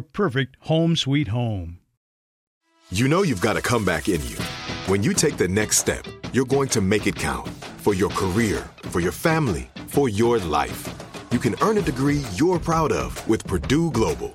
perfect home sweet home. You know you've got a comeback in you. When you take the next step, you're going to make it count for your career, for your family, for your life. You can earn a degree you're proud of with Purdue Global.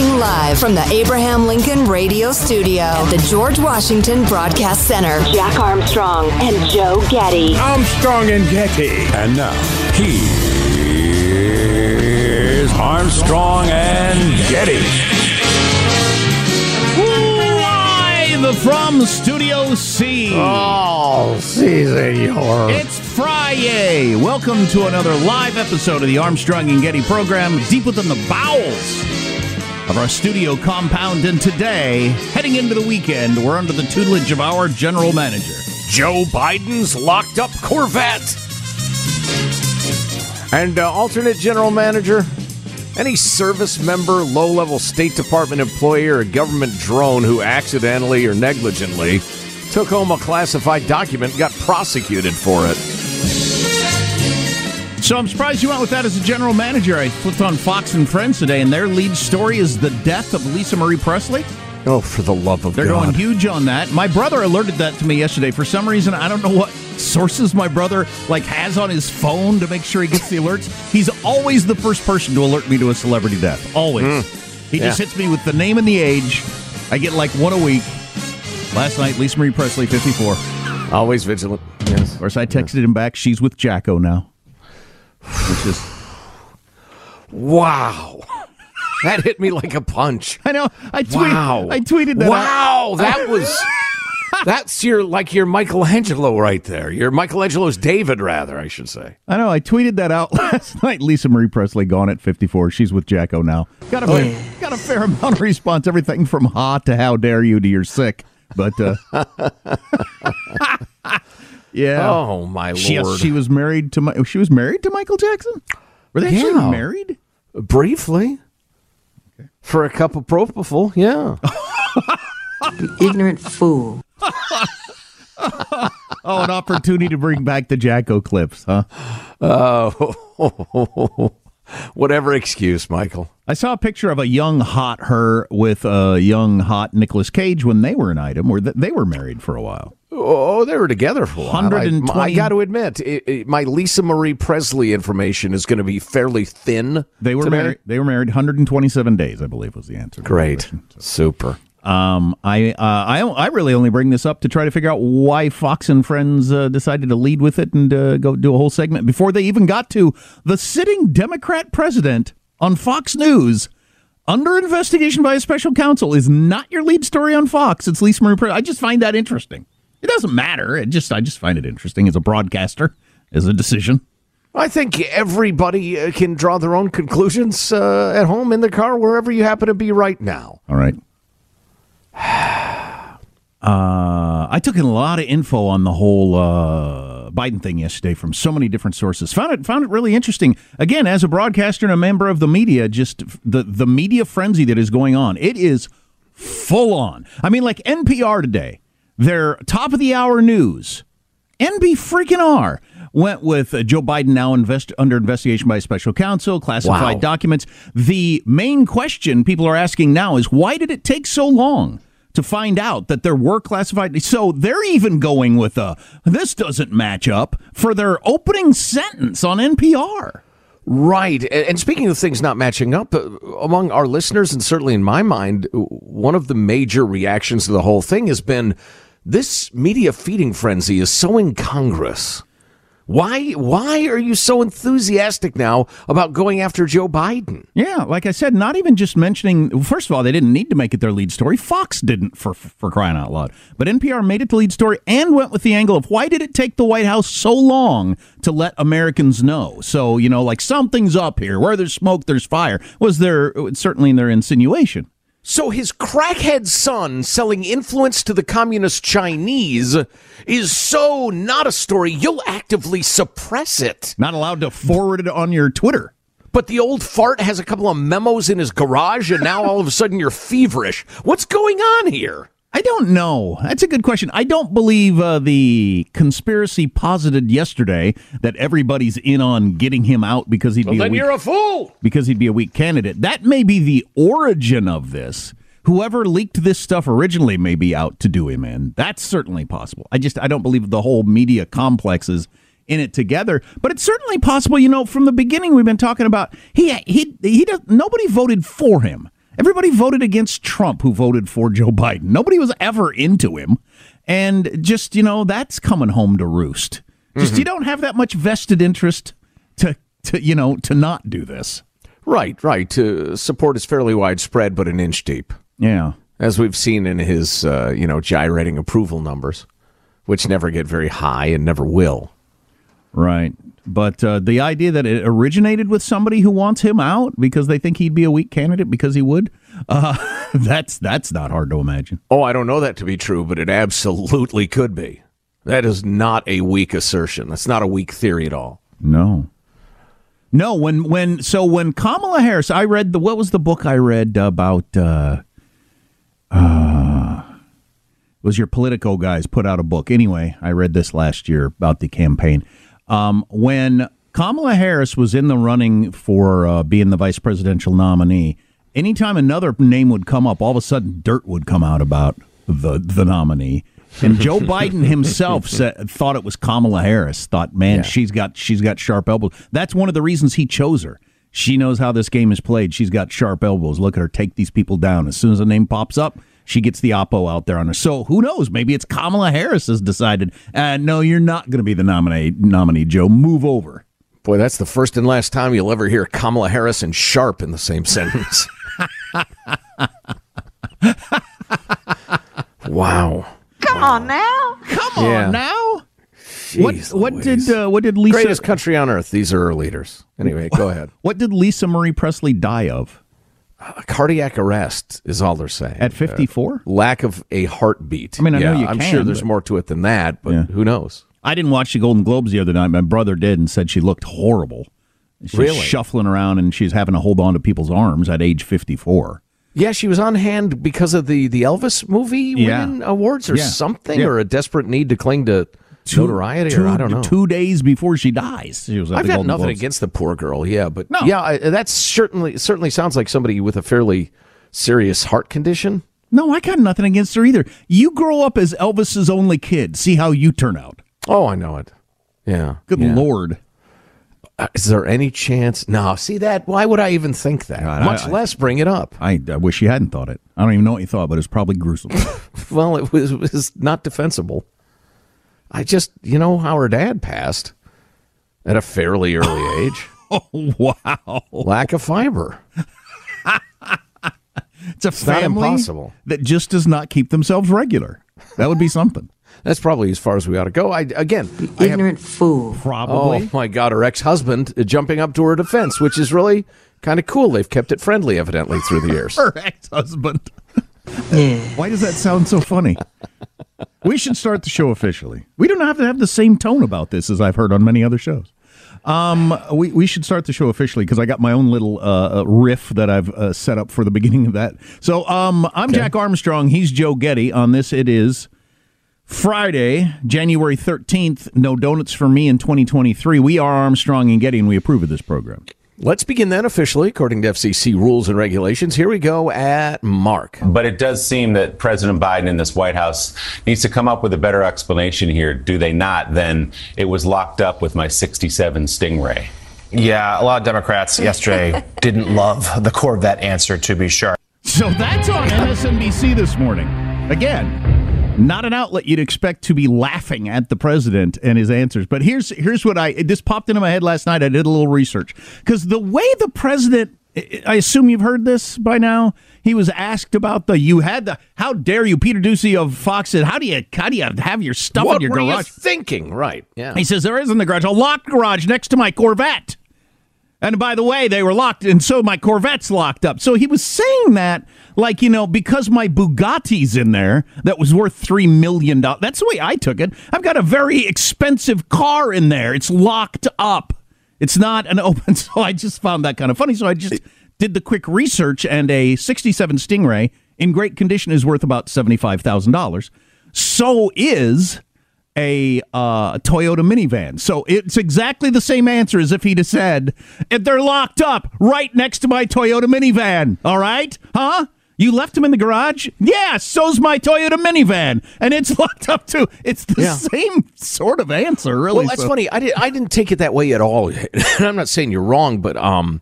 Broadcasting live from the Abraham Lincoln Radio Studio at the George Washington Broadcast Center. Jack Armstrong and Joe Getty. Armstrong and Getty. And now, here's Armstrong and Getty. Live from Studio C. Oh, see, senor. It's Friday. Welcome to another live episode of the Armstrong and Getty program, deep within the bowels of our studio compound. And today, heading into the weekend, we're under the tutelage of our general manager, Joe Biden's locked up Corvette. And uh, alternate general manager, any service member, low level State Department employee, or a government drone who accidentally or negligently took home a classified document got prosecuted for it. So I'm surprised you went with that as a general manager. I flipped on Fox and Friends today, and their lead story is the death of Lisa Marie Presley. Oh, for the love of God. They're God. going huge on that. My brother alerted that to me yesterday. For some reason, I don't know what sources my brother like has on his phone to make sure he gets the alerts. He's always the first person to alert me to a celebrity death. Always. Hmm. He just hits me with the name and the age. I get like one a week. Last night, Lisa Marie Presley, 54. Always vigilant. Yes. Of course, I texted him back. She's with Jacko now. Which is, Wow. That hit me like a punch. I know. I tweeted. Wow. I tweeted that. out. Wow, that was. That's your like your Michelangelo right there. Your Michelangelo's David, rather, I should say. I know. I tweeted that out last night. Lisa Marie Presley gone at 54. She's with Jacko now. Got a fair, got a fair amount of response. Everything from "ha" to "how dare you" to "you're sick." But uh, yeah. Oh my She, uh, lord! she was married to Mi- she was married to Michael Jackson. Were they actually married? briefly for a cup of propofol. Yeah. ignorant fool. Oh, an opportunity to bring back the Jacko clips, huh? Oh, whatever excuse, Michael. I saw a picture of a young hot her with a young hot Nicolas Cage when they were an item, or th- they were married for a while. Oh, they were together for a while. I, 120 I got to admit, it, it- my Lisa Marie Presley information is going to be fairly thin. They were today. married. They were married 127 days, I believe, was the answer. Great, question. super. Um, I, uh, I, I really only bring this up to try to figure out why Fox and Friends uh, decided to lead with it and uh, go do a whole segment before they even got to the sitting Democrat president on Fox News under investigation by a special counsel is not your lead story on Fox. It's Lisa Marie Presley. I just find that interesting. It doesn't matter. It just I just find it interesting as a broadcaster, as a decision. I think everybody uh, can draw their own conclusions uh, at home, in the car, wherever you happen to be right now. All right. Uh, I took in a lot of info on the whole uh, Biden thing yesterday from so many different sources. Found it found it really interesting. Again, as a broadcaster and a member of the media, just the the media frenzy that is going on. It is full on. I mean, like NPR today, their top of the hour news, NB freaking R went with uh, Joe Biden now invest, under investigation by a special counsel, classified Wow. documents. The main question people are asking now is why did it take so long? To find out that there were classified, so they're even going with a this doesn't match up for their opening sentence on NPR. Right. And speaking of things not matching up, uh, among our listeners, and certainly in my mind, uh, one of the major reactions to the whole thing has been this media feeding frenzy is so incongruous. Why, why are you so enthusiastic now about going after Joe Biden? Yeah, like I said, not even just mentioning. First of all, they didn't need to make it their lead story. Fox didn't, for for crying out loud. But NPR made it the lead story and went with the angle of why did it take the White House so long to let Americans know? So you know, like something's up here. Where there's smoke, there's fire. Was there certainly in their insinuation? So his crackhead son selling influence to the communist Chinese is so not a story, you'll actively suppress it. Not allowed to forward it on your Twitter. But the old fart has a couple of memos in his garage, and now all of a sudden you're feverish. What's going on here? I don't know. That's a good question. I don't believe uh, the conspiracy posited yesterday that everybody's in on getting him out because he'd be a weak, a fool. because he'd be a weak candidate. That may be the origin of this. Whoever leaked this stuff originally may be out to do him in. That's certainly possible. I just I don't believe the whole media complex is in it together. But it's certainly possible. You know, from the beginning we've been talking about he he he does nobody voted for him. Everybody voted against Trump who voted for Joe Biden. Nobody was ever into him. And just, you know, that's coming home to roost. Just you don't have that much vested interest to to you know, to not do this. Right, right. Uh, support is fairly widespread, but an inch deep, Yeah. as we've seen in his, uh, you know, gyrating approval numbers, which never get very high and never will. Right. But uh, the idea that it originated with somebody who wants him out because they think he'd be a weak candidate because he would, uh, that's that's not hard to imagine. Oh, I don't know that to be true, but it absolutely could be. That is not a weak assertion. That's not a weak theory at all. No. No, when when so when Kamala Harris, I read the what was the book I read about uh uh was your Politico guys put out a book. Anyway, I read this last year about the campaign. Um when Kamala Harris was in the running for uh, being the vice presidential nominee, anytime another name would come up, all of a sudden dirt would come out about the the nominee. And Joe Biden himself said, thought it was Kamala Harris. Thought, man, she's got she's got sharp elbows. That's one of the reasons he chose her. She knows how this game is played. She's got sharp elbows. Look at her take these people down. As soon as a name pops up, she gets the oppo out there on her. So who knows? Maybe it's Kamala Harris has decided. Uh, no, you're not going to be the nominee. Nominee, Joe. Move over. Boy, that's the first and last time you'll ever hear Kamala Harris and Sharp in the same sentence. wow. Come on now. Come Yeah. on now. What Jeez what Louise. did uh, what did Lisa Greatest country on earth. These are our leaders. Anyway, go ahead. what did Lisa Marie Presley die of A cardiac arrest is all they're saying. at uh, 54? Lack of a heartbeat. I mean, I know you I'm can, sure there's but- more to it than that, but Yeah. who knows? I didn't watch the Golden Globes the other night. My brother did and said she looked horrible. She's Really? shuffling around and she's having to hold on to people's arms at age 54. Yeah, she was on hand because of the, the Elvis movie Yeah. winning awards or Yeah. something, Yeah. or a desperate need to cling to notoriety, two, or I don't know. Two days before she dies, she was I've got nothing Globes. against the poor girl, yeah, but No. yeah, I, that's certainly certainly sounds like somebody with a fairly serious heart condition. No, I got nothing against her either. You grow up as Elvis's only kid. See how you turn out. Oh, I know it. Yeah. Good yeah. lord. Uh, Is there any chance? No. See that? Why would I even think that? God, Much I- less bring it up. I, I wish you hadn't thought it. I don't even know what you thought, but it's probably gruesome. Well, it was, it was not defensible. I just, you know, how her dad passed at a fairly early age. oh, wow. Lack of fiber. It's a It's family impossible. that just does not keep themselves regular. That would be something. That's probably as far as we ought to go. I again, I have- Ignorant fool. Probably. oh my God, her ex-husband uh, jumping up to her defense, which is really kind of cool. They've kept it friendly, evidently, through the years. Her ex-husband. Yeah. Why does that sound so funny? we should start the show officially. We don't have to have the same tone about this as I've heard on many other shows. Um, we, we should start the show officially because I got my own little uh, uh, riff that I've uh, set up for the beginning of that. So um, I'm Jack Armstrong. He's Joe Getty. On this, it is Friday, January 13th. No donuts for me in 2023. We are Armstrong and Getty, and we approve of this program. Let's begin then officially, according to FCC rules and regulations. Here we go at Mark. But it does seem that President Biden in this White House needs to come up with a better explanation here. Do they not? Then it was locked up with my 67 Stingray. Yeah, a lot of Democrats yesterday didn't love the Corvette answer, to be sure. So that's on MSNBC this morning. Again, not an outlet you'd expect to be laughing at the president and his answers. But here's here's what I this popped into my head last night. I did a little research because the way the president, I assume you've heard this by now. He was asked about the you had the how dare you Peter Doocy of Fox said how do you how do you have your stuff What in your were you garage? thinking? Right. Yeah. He says there is in the garage a locked garage next to my Corvette. And by the way, they were locked, and so my Corvette's locked up. So he was saying that, like, you know, because my Bugatti's in there that was worth $3 million. That's the way I took it. I've got a very expensive car in there. It's locked up. It's not an open. So I just found that kind of funny. So I just did the quick research, and a 67 Stingray in great condition is worth about $75,000. So is a uh, Toyota minivan. So it's exactly the same answer as if he'd have said, if they're locked up right next to my Toyota minivan. All right? Huh? You left them in the garage? Yeah, so's my Toyota minivan. And it's locked up too. It's the Yeah. same sort of answer, really. Well, that's So- funny. I did. I didn't take it that way at all. And I'm not saying you're wrong, but um,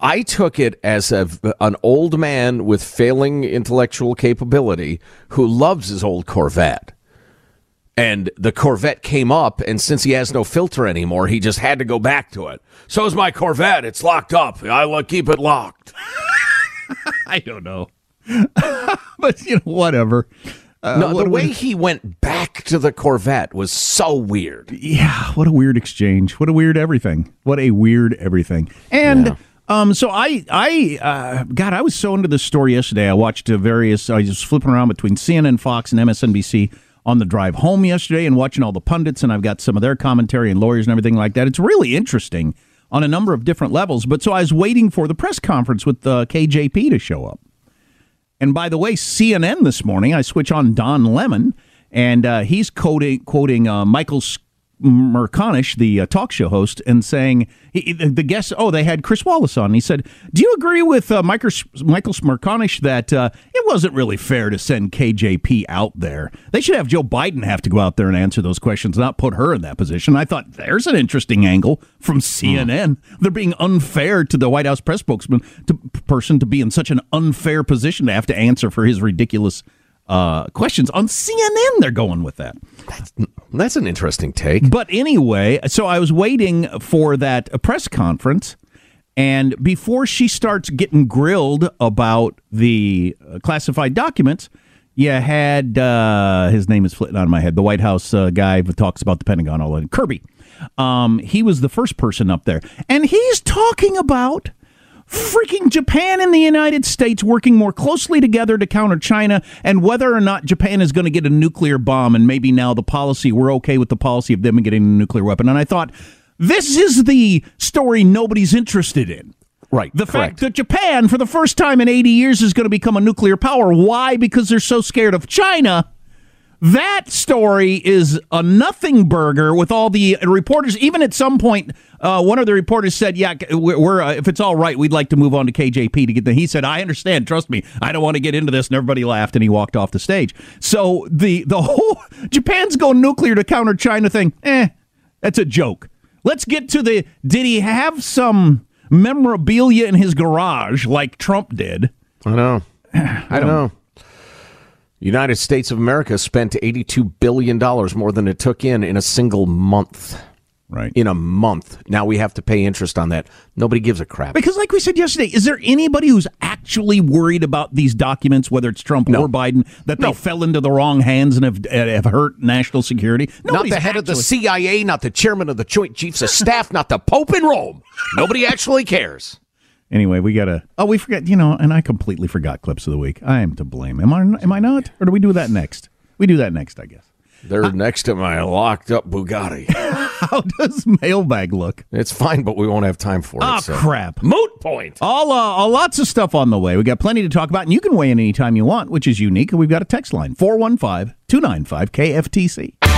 I took it as a, an old man with failing intellectual capability who loves his old Corvette. And the Corvette came up, and since he has no filter anymore, he just had to go back to it. So is my Corvette. It's locked up. I keep it locked. I don't know. but, you know, whatever. Uh, no, what the way we- he went back to the Corvette was so weird. Yeah, what a weird exchange. What a weird everything. What a weird everything. And um, so I, I, uh, God, I was so into this story yesterday. I watched uh, various. I was flipping around between CNN, Fox, and MSNBC on the drive home yesterday, and watching all the pundits, and I've got some of their commentary and lawyers and everything like that. It's really interesting on a number of different levels. But so I was waiting for the press conference with uh, KJP to show up. And by the way, CNN this morning, I switch on Don Lemon, and uh, he's quoting quoting uh, Michael Smerconish, the uh, talk show host, and saying he, the, the guest. Oh, they had Chris Wallace on. He said, "Do you agree with uh, Michael Michael Smerconish that uh, it wasn't really fair to send KJP out there? They should have Joe Biden have to go out there and answer those questions, not put her in that position." I thought there's an interesting angle from CNN. They're being unfair to the White House press spokesman to, person to be in such an unfair position to have to answer for his ridiculous uh, questions on CNN. They're going with that. That's an interesting take. But anyway, so I was waiting for that press conference, and before she starts getting grilled about the uh, classified documents, you had uh, his name is flitting out of my head. The White House uh, guy who talks about the Pentagon all that. Kirby. Um, he was the first person up there, and he's talking about freaking Japan and the United States working more closely together to counter China and whether or not Japan is going to get a nuclear bomb and maybe now the policy we're okay with the policy of them getting a nuclear weapon and I thought this is the story nobody's interested in Right. the correct. fact that Japan, for the first time in 80 years, is going to become a nuclear power. Why? Because they're so scared of China. That story is a nothing burger with all the reporters. Even at some point, uh, one of the reporters said, "Yeah, we're, we're uh, if it's all right, we'd like to move on to KJP to get the." He said, "I understand. Trust me. I don't want to get into this." And everybody laughed, and he walked off the stage. So the the whole Japan's going nuclear to counter China thing. Eh, that's a joke. Let's get to the. Did he have some memorabilia in his garage like Trump did? I know. I don't know. United States of America spent $82 billion more than it took in in a single month. Right. in a month. Now we have to pay interest on that. Nobody gives a crap. Because, like we said yesterday, is there anybody who's actually worried about these documents, whether it's Trump No. or Biden, that No. they fell into the wrong hands and have, have hurt national security? Not the head of the CIA, not the chairman of the Joint Chiefs of Staff, not the Pope in Rome. Nobody actually cares. Anyway, we gotta. Oh, we forgot. You know, and I completely forgot clips of the week. I am to blame. Am I? Am I not? Or do we do that next? We do that next, I guess. They're next to my locked up Bugatti. How does mailbag look? It's fine, but we won't have time for it. Oh so. crap! Moot point. All, uh, all lots of stuff on the way. We got plenty to talk about, and you can weigh in anytime you want, which is unique. And we've got a text line 415 295 KFTC.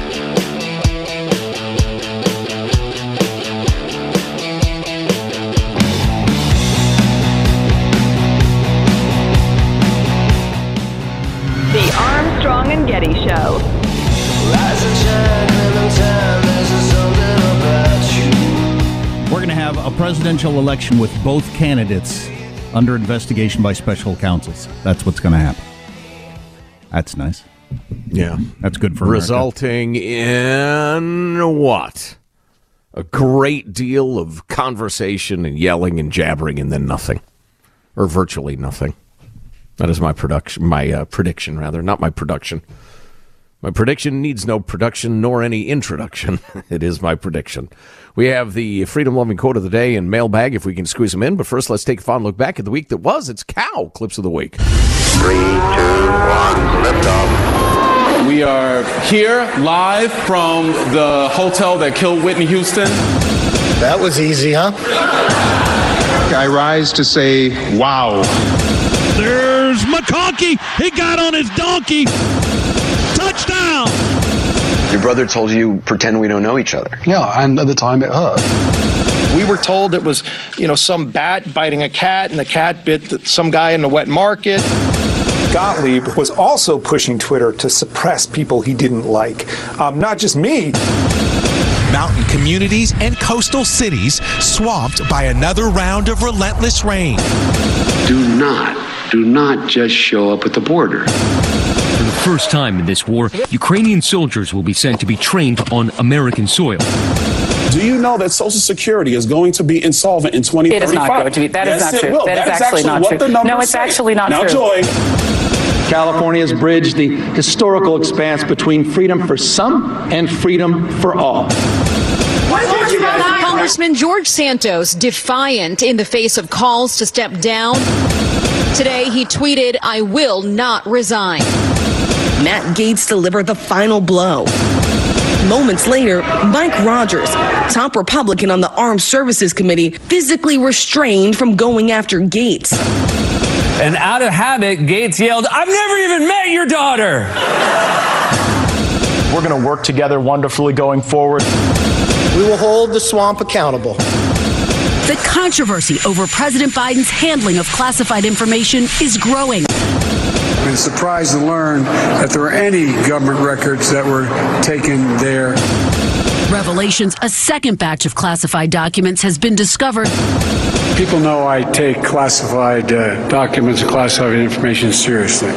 Getty Show. We're going to have a presidential election with both candidates under investigation by special counsels. That's what's going to happen. That's nice. Yeah. That's good for America. Resulting in what? A great deal of conversation and yelling and jabbering and then nothing. Or virtually nothing. That is my production my uh, prediction rather, not my production. My prediction needs no production nor any introduction. it is my prediction. We have the freedom loving quote of the day and mailbag if we can squeeze them in. But first, let's take a fond look back at the week that was. It's cow clips of the week. Three, two, one, lift off. We are here live from the hotel that killed Whitney Houston. That was easy, huh? I rise to say, wow. There's McConkey. He got on his donkey. Touchdown. Your brother told you, pretend we don't know each other. Yeah, and at the time it hurt. We were told it was, you know, some bat biting a cat, and the cat bit some guy in the wet market. Gottlieb was also pushing Twitter to suppress people he didn't like. Um, not just me. Mountain communities and coastal cities swamped by another round of relentless rain. Do not, do not just show up at the border. For the first time in this war, Ukrainian soldiers will be sent to be trained on American soil. Do you know that Social Security is going to be insolvent in 2035? It is not going to be. That is yes, not true. Will. That is That is actually not what true. The No, it's say. actually not now, true. Joy. California has bridged the historical expanse between freedom for some and freedom for all. Congressman George Santos defiant in the face of calls to step down. Today he tweeted, I will not resign. Matt Gaetz delivered the final blow. Moments later, Mike Rogers, top Republican on the Armed Services Committee, physically restrained from going after Gaetz. And out of habit, Gaetz yelled, I've never even met your daughter. We're going to work together wonderfully going forward. We will hold the swamp accountable. The controversy over President Biden's handling of classified information is growing. I've been surprised to learn that there were any government records that were taken there. Revelations a second batch of classified documents has been discovered. People know I take classified uh, documents and classified information seriously.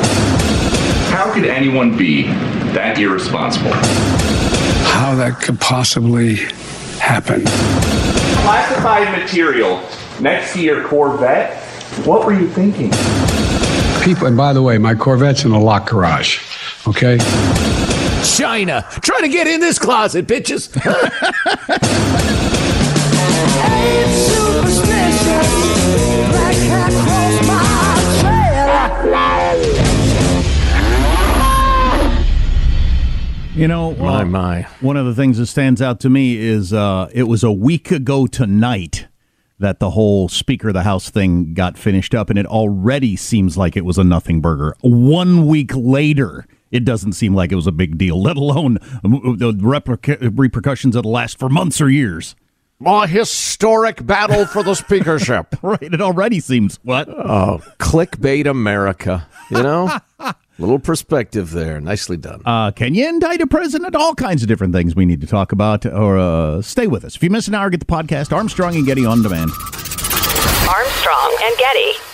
How could anyone be that irresponsible? How that could possibly happen. Classified material next to your Corvette? What were you thinking? People, and by the way, my Corvette's in a locked garage. Okay? China, trying to get in this closet, bitches. You know, My, uh, my. One of the things that stands out to me is uh, it was a week ago tonight that the whole Speaker of the House thing got finished up, and it already seems like it was a nothing burger. One week later, it doesn't seem like it was a big deal, let alone the repercu- repercussions that'll last for months or years. A historic battle for the speakership. right. It already seems what? Oh, clickbait America. You know? a Little perspective there. Nicely done. Uh, can you indict a president? All kinds of different things we need to talk about. Or uh, stay with us. If you miss an hour, get the podcast Armstrong and Getty on demand. Armstrong and Getty.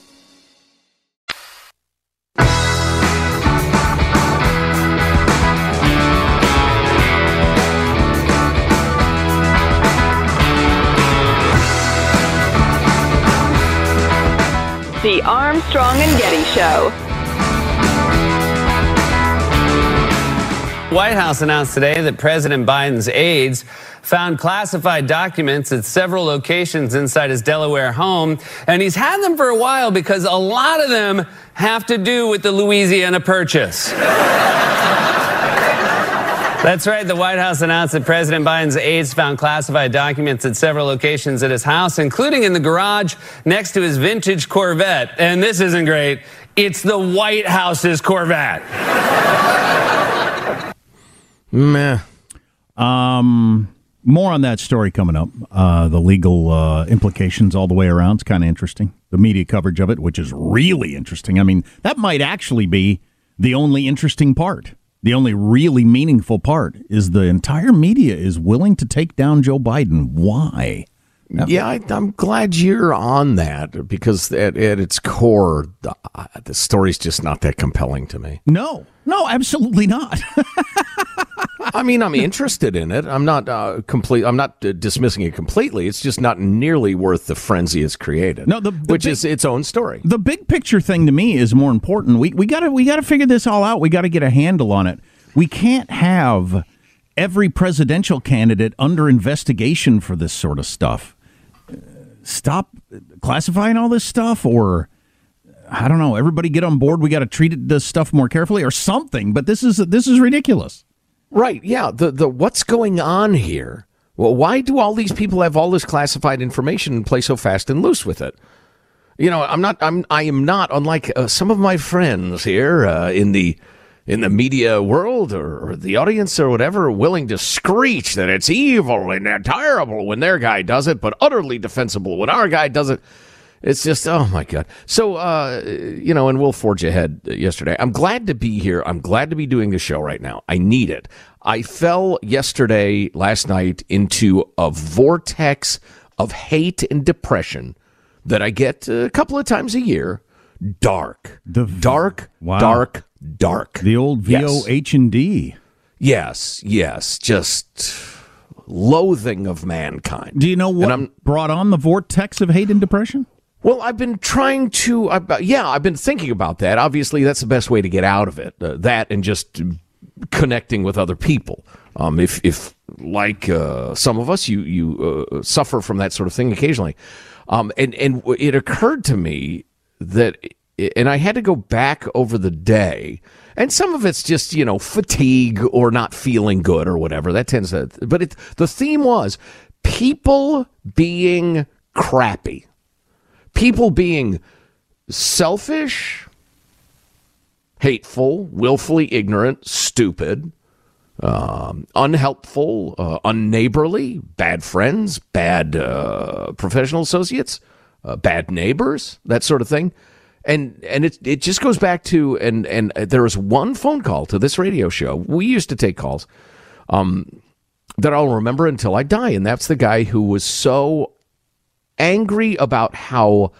The Armstrong and Getty Show. White House announced today that President Biden's aides found classified documents at several locations inside his Delaware home, and he's had them for a while because a lot of them have to do with the Louisiana Purchase. That's right. The White House announced that President Biden's aides found classified documents at several locations at his house, including in the garage next to his vintage Corvette. And this isn't great. It's the White House's Corvette. Meh. Um, more on that story coming up. Uh, the legal uh, implications all the way around. It's kind of interesting. The media coverage of it, which is really interesting. I mean, that might actually be the only interesting part. The only really meaningful part is the entire media is willing to take down Joe Biden. Why? Yeah, I, I'm glad you're on that because at, at its core, the, uh, the story's just not that compelling to me. No, no, absolutely not. I mean, I'm interested in it. I'm not uh, complete. I'm not uh, dismissing it completely. It's just not nearly worth the frenzy it's created. No, the, the which big, is its own story. The big picture thing to me is more important. We we got to we got to figure this all out. We got to get a handle on it. We can't have every presidential candidate under investigation for this sort of stuff. Stop classifying all this stuff, or I don't know. Everybody get on board. We got to treat this stuff more carefully, or something. But this is this is ridiculous. Right. Yeah. The the what's going on here? Well, why do all these people have all this classified information and play so fast and loose with it? You know, I'm not. I'm. I am not unlike uh, some of my friends here uh, in the in the media world or, or, the audience or whatever, willing to screech that it's evil and terrible when their guy does it, but utterly defensible when our guy does it. It's just, oh my God. So, uh, you know, and we'll forge ahead yesterday. I'm glad to be here. I'm glad to be doing the show right now. I need it. I fell yesterday, last night, into a vortex of hate and depression that I get a couple of times a year. Dark, the dark, wow. dark, dark. The old VOH&D. Yes, yes, just loathing of mankind. Do you know what brought on the vortex of hate and depression? Well, I've been trying to, yeah, I've been thinking about that. Obviously, that's the best way to get out of it. Uh, that and just connecting with other people. Um, if, if like uh, some of us, you you uh, suffer from that sort of thing occasionally, um, and and it occurred to me that, and I had to go back over the day, and some of it's just you know fatigue or not feeling good or whatever. That tends to, but it, the theme was people being crappy people being selfish, hateful, willfully ignorant, stupid, um, unhelpful, uh, unneighborly, bad friends, bad uh, professional associates, uh, bad neighbors, that sort of thing. And and it it just goes back to and and there was one phone call to this radio show. We used to take calls um, that I'll remember until I die, and that's the guy who was so angry about how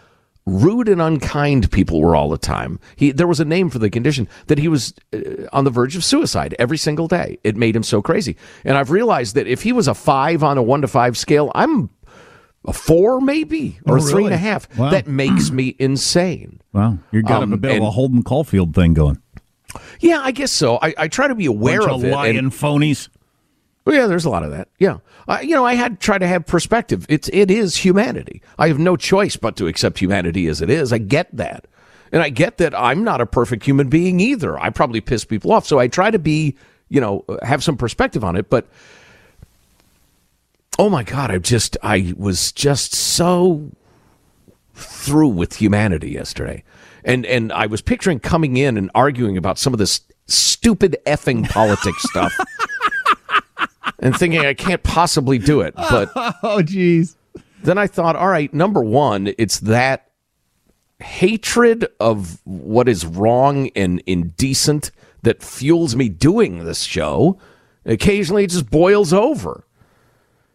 rude and unkind people were all the time. He there was a name for the condition that he was uh, on the verge of suicide every single day. It made him so crazy. And I've realized that if he was a 5 on a 1 to 5 scale, I'm a 4 maybe or oh, three really? and a half. Wow. That makes me insane. Wow, you got Um, a bit of and- a Holden Caulfield thing going. Yeah, I guess so. I, I try to be aware Bunch of of it. lying and- phonies. Well, yeah, there's a lot of that. Yeah, you know, I had to try to have perspective. It's it is humanity. I have no choice but to accept humanity as it is. I get that, and I get that I'm not a perfect human being either. I probably piss people off, so I try to be, you know, have some perspective on it. But oh my god, I just I was just so through with humanity yesterday, and and I was picturing coming in and arguing about some of this stupid effing politics stuff. and thinking I can't possibly do it. But oh, geez. Then I thought, all right, number one, it's that hatred of what is wrong and indecent that fuels me doing this show. Occasionally, it just boils over.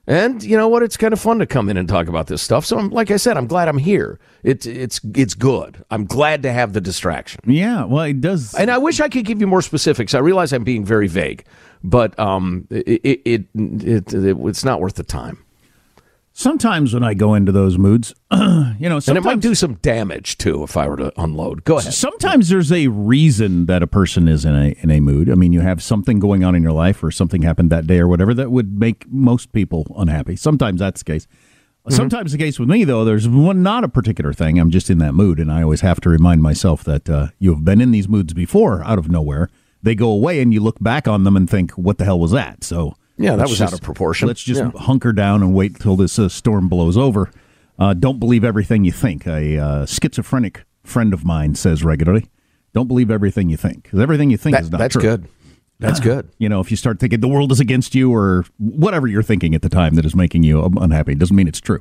And you know what? It's kind of fun to come in and talk about this stuff. So, I'm, like I said, I'm glad I'm here. It's it's it's good. I'm glad to have the distraction. Yeah, well, it does. And I wish I could give you more specifics. I realize I'm being very vague, but um, it it, it, it, it it's not worth the time. Sometimes when I go into those moods, you know, And it might do some damage too if I were to unload. Go ahead. sometimes there's a reason that a person is in a in a mood. I mean, you have something going on in your life, or something happened that day, or whatever that would make most people unhappy. Sometimes that's the case. Sometimes the case with me, though, there's one not a particular thing. I'm just in that mood, and I always have to remind myself that uh, you have been in these moods before, out of nowhere. They go away, and you look back on them and think, "What the hell was that?" So Yeah, that was just- out of proportion. Let's just Yeah. hunker down and wait till this uh, storm blows over. Uh, don't believe everything you think. A uh, schizophrenic friend of mine says regularly, "Don't believe everything you think, because everything you think That- is not that's true." good. That's good. You know, if you start thinking the world is against you or whatever you're thinking at the time that is making you unhappy, doesn't mean it's true.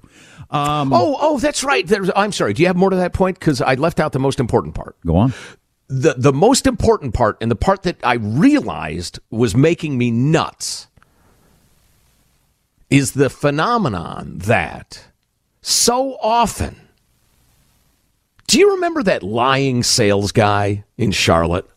Um, oh, oh, that's right. There's, I'm sorry. Do you have more to that point? Because I left out the most important part. Go on. The the most important part, and the part that I realized was making me nuts, is the phenomenon that so often. Do you remember that lying sales guy in Charlotte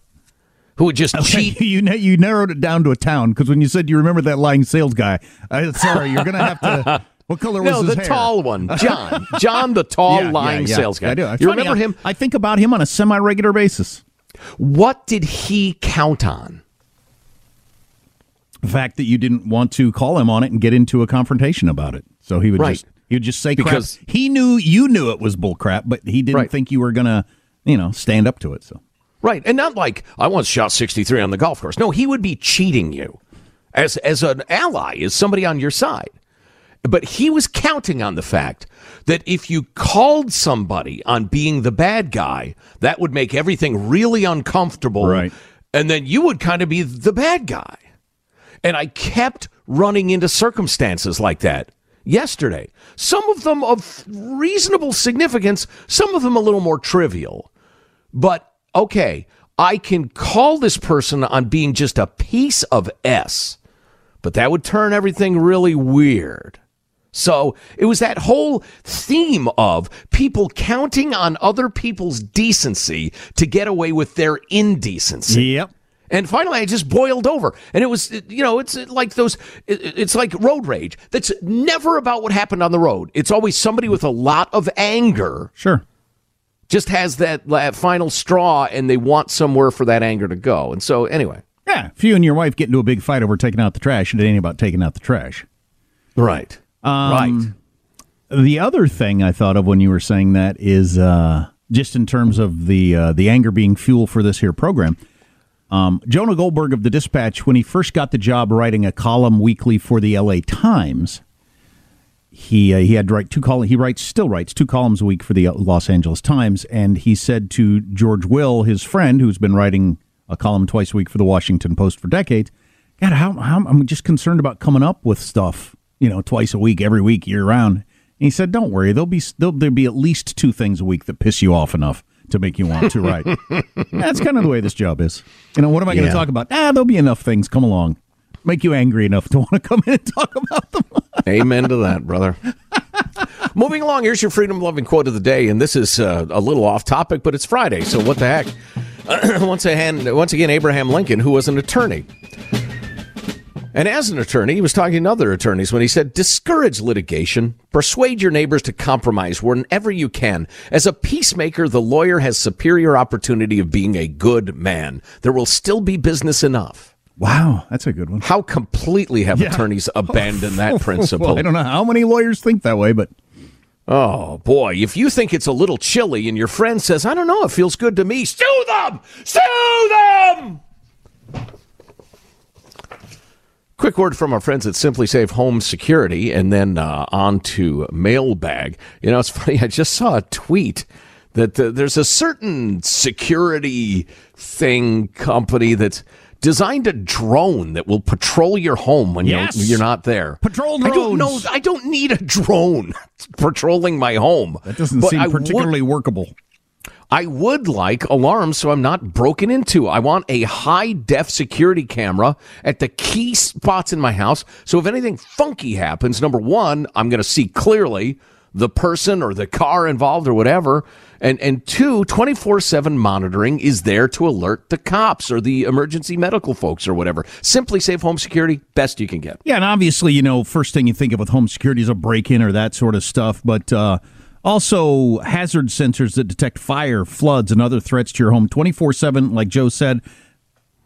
who would just cheat? you you narrowed it down to a town because when you said you remember that lying sales guy, I, sorry, you're gonna have to. What color was no, his the hair? tall one, John. John, the tall Yeah, yeah, lying yeah. sales guy. I do. It's You funny, remember I- him? I think about him on a semi-regular basis. What did he count on? The fact that you didn't want to call him on it and get into a confrontation about it, so he would Right. just he would just say Because- crap. He knew you knew it was bull crap, but he didn't Right. think you were gonna, you know, stand up to it. So Right, and not like I once shot 63 on the golf course. No, he would be cheating you as as an ally, as somebody on your side. But he was counting on the fact that if you called somebody on being the bad guy, that would make everything really uncomfortable. Right. And then you would kind of be the bad guy. And I kept running into circumstances like that yesterday. Some of them of reasonable significance, some of them a little more trivial. But okay, I can call this person on being just a piece of S, but that would turn everything really weird. So it was that whole theme of people counting on other people's decency to get away with their indecency. Yep. And finally, I just boiled over. And it was, you know, it's like those, it's like road rage. That's never about what happened on the road. It's always somebody with a lot of anger. Sure. Just has that, that final straw and they want somewhere for that anger to go. And so, anyway. yeah, if you and your wife get into a big fight over taking out the trash, and it ain't about taking out the trash. Right. Um, right. The other thing I thought of when you were saying that is uh, just in terms of the uh, the anger being fuel for this here program. Um, Jonah Goldberg of the Dispatch, when he first got the job writing a column weekly for the L.A. Times, he uh, he had to write two columns. He writes still writes two columns a week for the Los Angeles Times, and he said to George Will, his friend, who's been writing a column twice a week for the Washington Post for decades, God, how, how I'm just concerned about coming up with stuff, you know, twice a week, every week, year round. And he said, "Don't worry, there'll be there'll, there'll be at least two things a week that piss you off enough to make you want to write." That's kind of the way this job is. You know, what am I going to talk about? Ah, there'll be enough things come along, make you angry enough to want to come in and talk about them. Amen to that, brother. Moving along, here's your freedom loving quote of the day, and this is uh, a little off topic, but it's Friday, so what the heck? once again, once again, Abraham Lincoln, who was an attorney. And as an attorney, he was talking to other attorneys when he said, discourage litigation, persuade your neighbors to compromise whenever you can. As a peacemaker, the lawyer has superior opportunity of being a good man. There will still be business enough. Wow, that's a good one. How completely have Yeah. attorneys abandoned that principle? Well, I don't know how many lawyers think that way, but Oh boy, if you think it's a little chilly and your friend says, I don't know, it feels good to me, sue them! Sue them! Quick word from our friends at SimpliSafe Home Security and then uh, on to mailbag. You know, it's funny, I just saw a tweet that uh, there's a certain security thing company that's designed a drone that will patrol your home when Yes. you're, you're not there. Patrol I don't know. drones. I don't need a drone patrolling my home. that doesn't seem I would- particularly workable. I would like alarms so I'm not broken into. I want a high def security camera at the key spots in my house. So if anything funky happens, number one, I'm going to see clearly the person or the car involved or whatever. And, and two, 24 7 monitoring is there to alert the cops or the emergency medical folks or whatever. SimpliSafe Home Security, best you can get. Yeah, and obviously, you know, first thing you think of with home security is a break in or that sort of stuff, but uh, also hazard sensors that detect fire, floods, and other threats to your home 24 7, like Joe said,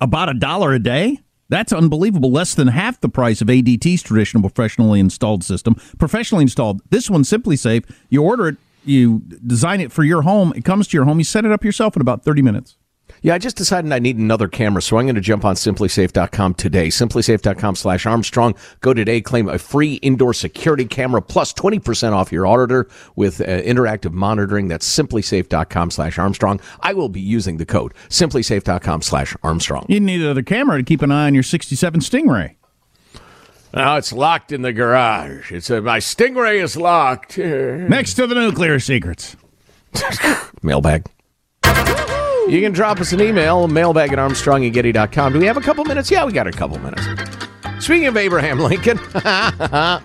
about a dollar a day. That's unbelievable. Less than half the price of ADT's traditional professionally installed system. Professionally installed. This one's simply safe. You order it, you design it for your home, it comes to your home, you set it up yourself in about 30 minutes. Yeah, I just decided I need another camera, so I'm going to jump on simplisafe.com today. Simplisafe.com slash Armstrong. Go today, claim a free indoor security camera plus 20% off your order with uh, interactive monitoring. That's simplisafe.com slash Armstrong. I will be using the code simplisafe.com slash Armstrong. You need another camera to keep an eye on your 67 Stingray. Now it's locked in the garage. It's a, my Stingray is locked. Next to the nuclear secrets. Mailbag. You can drop us an email, mailbag at armstrongandgetty.com. Do we have a couple minutes? Yeah, we got a couple minutes. Speaking of Abraham Lincoln, uh,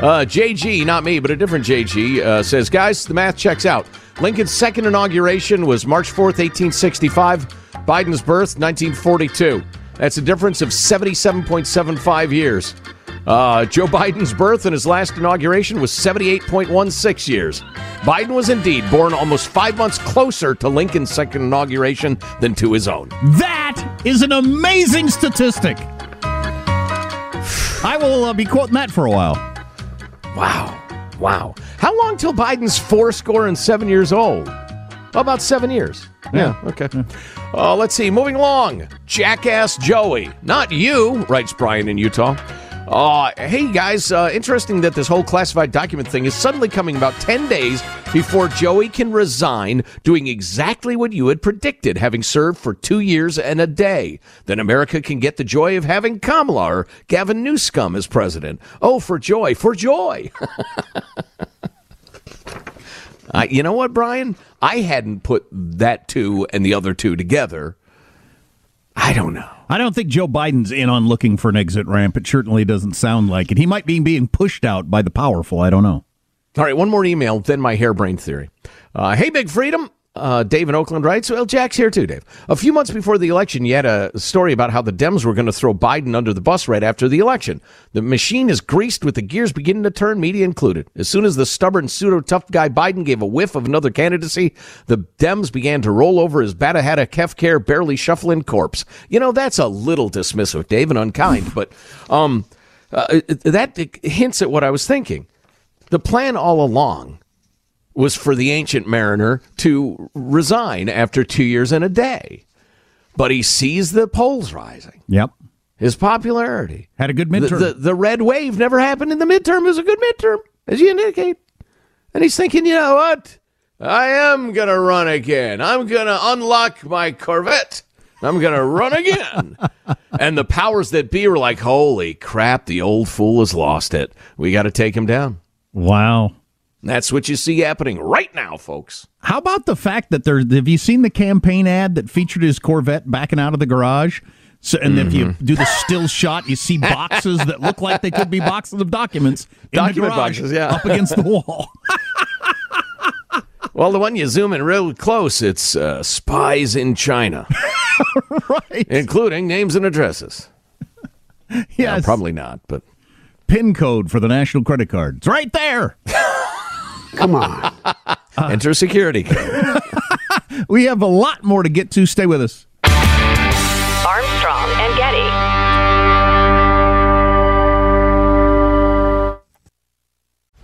JG, not me, but a different JG, uh, says, guys, the math checks out. Lincoln's second inauguration was March 4th, 1865. Biden's birth, 1942. That's a difference of 77.75 years. Uh, Joe Biden's birth and his last inauguration was 78.16 years. Biden was indeed born almost five months closer to Lincoln's second inauguration than to his own. That is an amazing statistic. I will uh, be quoting that for a while. Wow. Wow. How long till Biden's four score and seven years old? about seven years. Yeah, yeah okay. Yeah. Uh, let's see. Moving along. Jackass Joey. Not you, writes Brian in Utah. Uh, hey guys, uh, interesting that this whole classified document thing is suddenly coming about 10 days before Joey can resign, doing exactly what you had predicted, having served for two years and a day. Then America can get the joy of having Kamala or Gavin Newsom as president. Oh, for joy, for joy. uh, you know what, Brian? I hadn't put that two and the other two together. I don't know. I don't think Joe Biden's in on looking for an exit ramp. It certainly doesn't sound like it. He might be being pushed out by the powerful. I don't know. All right, one more email, then my harebrained theory. Uh, hey, Big Freedom. Uh, Dave in Oakland writes, well, Jack's here too, Dave. A few months before the election, you had a story about how the Dems were going to throw Biden under the bus right after the election. The machine is greased with the gears beginning to turn, media included. As soon as the stubborn, pseudo tough guy Biden gave a whiff of another candidacy, the Dems began to roll over his Batahata Kefcare barely shuffling corpse. You know, that's a little dismissive, Dave, and unkind, but um, uh, that hints at what I was thinking. The plan all along was for the ancient mariner to resign after two years and a day. But he sees the polls rising. Yep. His popularity. Had a good midterm. The, the, the red wave never happened in the midterm. It was a good midterm, as you indicate. And he's thinking, you know what? I am going to run again. I'm going to unlock my Corvette. I'm going to run again. and the powers that be were like, holy crap, the old fool has lost it. We got to take him down. Wow. That's what you see happening right now, folks. How about the fact that there? Have you seen the campaign ad that featured his Corvette backing out of the garage? So, and mm-hmm. if you mm-hmm. do the still shot, you see boxes that look like they could be boxes of documents. Document boxes, yeah, up against the wall. well, the one you zoom in real close, it's uh, spies in China, right? Including names and addresses. Yes, no, probably not, but pin code for the national credit card. It's right there. Come on. Uh, Enter security. we have a lot more to get to. Stay with us. Armstrong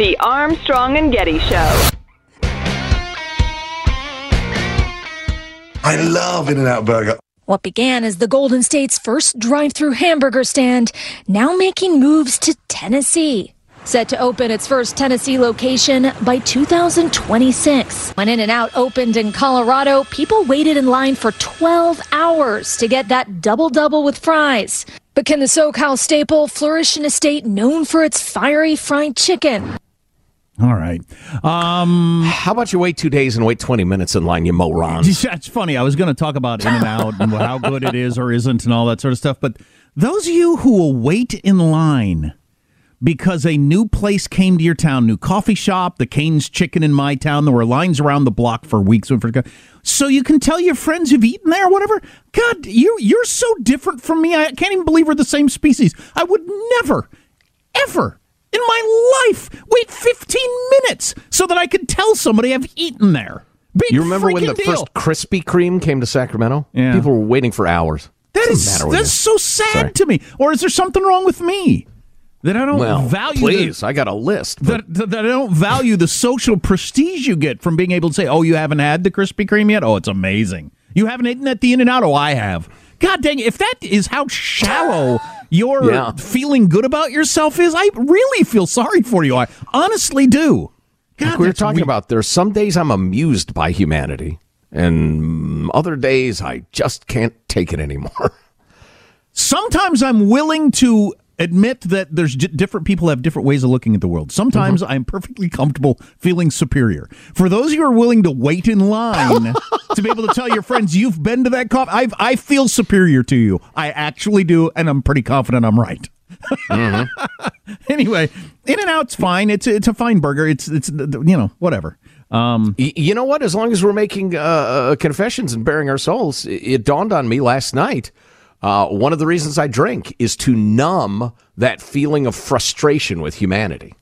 The Armstrong and Getty Show. I love In N Out Burger. What began as the Golden State's first drive through hamburger stand, now making moves to Tennessee. Set to open its first Tennessee location by 2026. When In N Out opened in Colorado, people waited in line for 12 hours to get that double double with fries. But can the SoCal staple flourish in a state known for its fiery fried chicken? All right. Um, How about you wait two days and wait 20 minutes in line, you morons? That's funny. I was going to talk about In and Out and how good it is or isn't and all that sort of stuff. But those of you who will wait in line because a new place came to your town, new coffee shop, the Cane's Chicken in my town, there were lines around the block for weeks. So you can tell your friends you've eaten there, or whatever. God, you you're so different from me. I can't even believe we're the same species. I would never, ever in my life wait 15 minutes so that I could tell somebody I've eaten there. Big you remember when the freaking first Krispy Kreme came to Sacramento? Yeah. People were waiting for hours. That is that's so sad Sorry. to me. Or is there something wrong with me that I don't Well, value? please, the, I got a list. that, that I don't value the social prestige you get from being able to say, "Oh, you haven't had the Krispy Kreme yet? Oh, it's amazing. You haven't eaten at the In and Out? Oh, I have. God dang! it, If that is how shallow your Yeah. feeling good about yourself is, I really feel sorry for you. I honestly do. Like we are talking about, there's some days I'm amused by humanity, and other days I just can't take it anymore. Sometimes I'm willing to admit that there's j- different people have different ways of looking at the world. Sometimes I'm perfectly comfortable feeling superior. For those who are willing to wait in line to be able to tell your friends you've been to that coffee, I've, I feel superior to you. I actually do, and I'm pretty confident I'm right. anyway, In and Out's fine. It's it's a fine burger. It's it's you know whatever. Um, you know what? As long as we're making uh, uh, confessions and bearing our souls, it dawned on me last night. Uh, one of the reasons I drink is to numb that feeling of frustration with humanity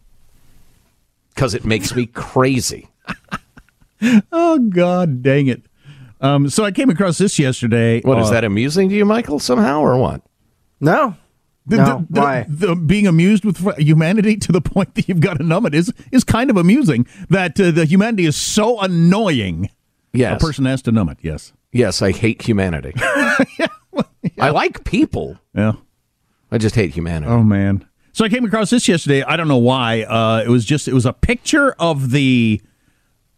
because it makes me crazy. oh God, dang it! Um, so I came across this yesterday. What is uh, that amusing to you, Michael? Somehow or what? No. The, No, the- the- why? the being amused with humanity to the point that you've got to numb it is is kind of amusing. That uh, the humanity is so annoying. Yes. a person has to numb it. Yes. Yes, I hate humanity. I like people. Yeah. I just hate humanity. Oh man. So I came across this yesterday. I don't know why. Uh, it was just it was a picture of the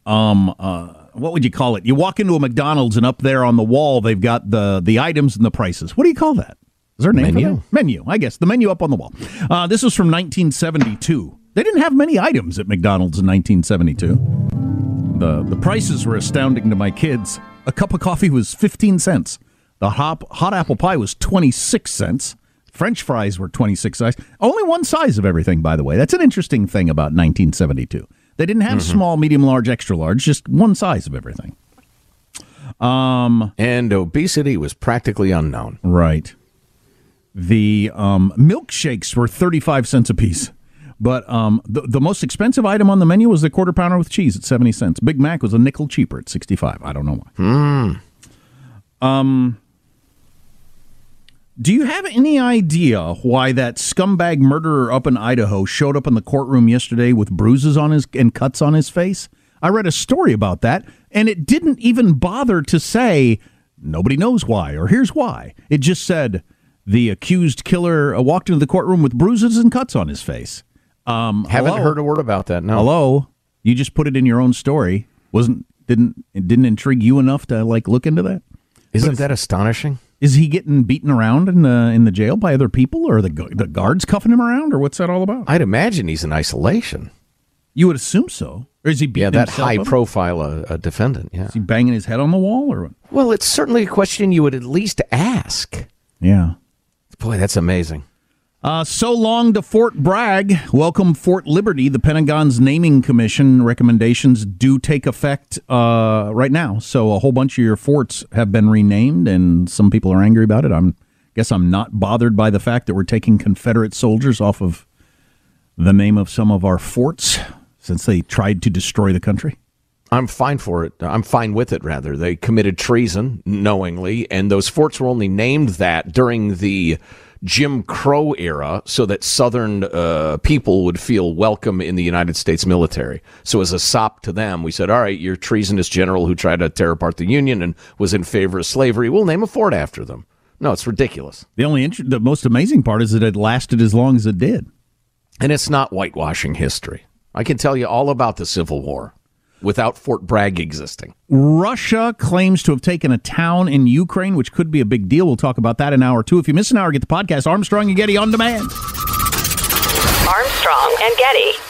um uh what would you call it? You walk into a McDonald's and up there on the wall they've got the the items and the prices. What do you call that? Is there a name Menu. Menu, I guess. The menu up on the wall. Uh, this was from 1972. They didn't have many items at McDonald's in 1972. The the prices were astounding to my kids. A cup of coffee was 15 cents. The hot hot apple pie was 26 cents. French fries were 26 cents. Only one size of everything, by the way. That's an interesting thing about 1972. They didn't have Mhm. small, medium, large, extra large, just one size of everything. Um, and obesity was practically unknown. Right. The um, milkshakes were 35 cents a piece. But um, the, the most expensive item on the menu was the quarter pounder with cheese at 70 cents. Big Mac was a nickel cheaper at 65. I don't know why. Hmm. Um, Do you have any idea why that scumbag murderer up in Idaho showed up in the courtroom yesterday with bruises on his and cuts on his face? I read a story about that, and it didn't even bother to say nobody knows why or here's why. It just said the accused killer uh, walked into the courtroom with bruises and cuts on his face. Um, Haven't hello? heard a word about that. No. Hello, you just put it in your own story. Wasn't didn't it didn't intrigue you enough to like look into that? Isn't that astonishing? Is he getting beaten around in the in the jail by other people, or the the guards cuffing him around, or what's that all about? I'd imagine he's in isolation. You would assume so. Or is he beating Yeah, that high up? profile uh, uh, defendant. Yeah. Is he banging his head on the wall, or what? Well, it's certainly a question you would at least ask. Yeah. Boy, that's amazing. Uh, so long to Fort Bragg. Welcome Fort Liberty. The Pentagon's naming commission recommendations do take effect uh, right now. So a whole bunch of your forts have been renamed, and some people are angry about it. I'm guess I'm not bothered by the fact that we're taking Confederate soldiers off of the name of some of our forts since they tried to destroy the country. I'm fine for it. I'm fine with it, rather. They committed treason knowingly, and those forts were only named that during the Jim Crow era so that Southern uh, people would feel welcome in the United States military. So, as a sop to them, we said, All right, you're treasonous general who tried to tear apart the Union and was in favor of slavery. We'll name a fort after them. No, it's ridiculous. The only int- the most amazing part is that it lasted as long as it did. And it's not whitewashing history. I can tell you all about the Civil War without Fort Bragg existing. Russia claims to have taken a town in Ukraine, which could be a big deal. We'll talk about that in hour two. If you miss an hour, get the podcast Armstrong and Getty on demand. Armstrong and Getty.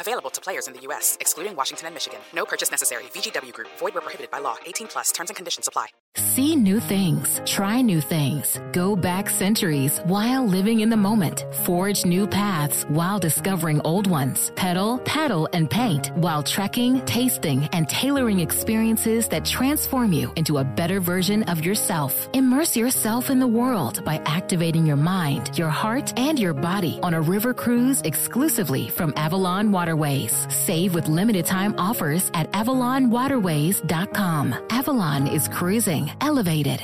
Available to players in the U.S., excluding Washington and Michigan. No purchase necessary. VGW Group, void where prohibited by law. 18 plus terms and conditions apply. See new things, try new things, go back centuries while living in the moment, forge new paths while discovering old ones, pedal, paddle, and paint while trekking, tasting, and tailoring experiences that transform you into a better version of yourself. Immerse yourself in the world by activating your mind, your heart, and your body on a river cruise exclusively from Avalon Waterways. Save with limited time offers at AvalonWaterways.com. Avalon is cruising elevated.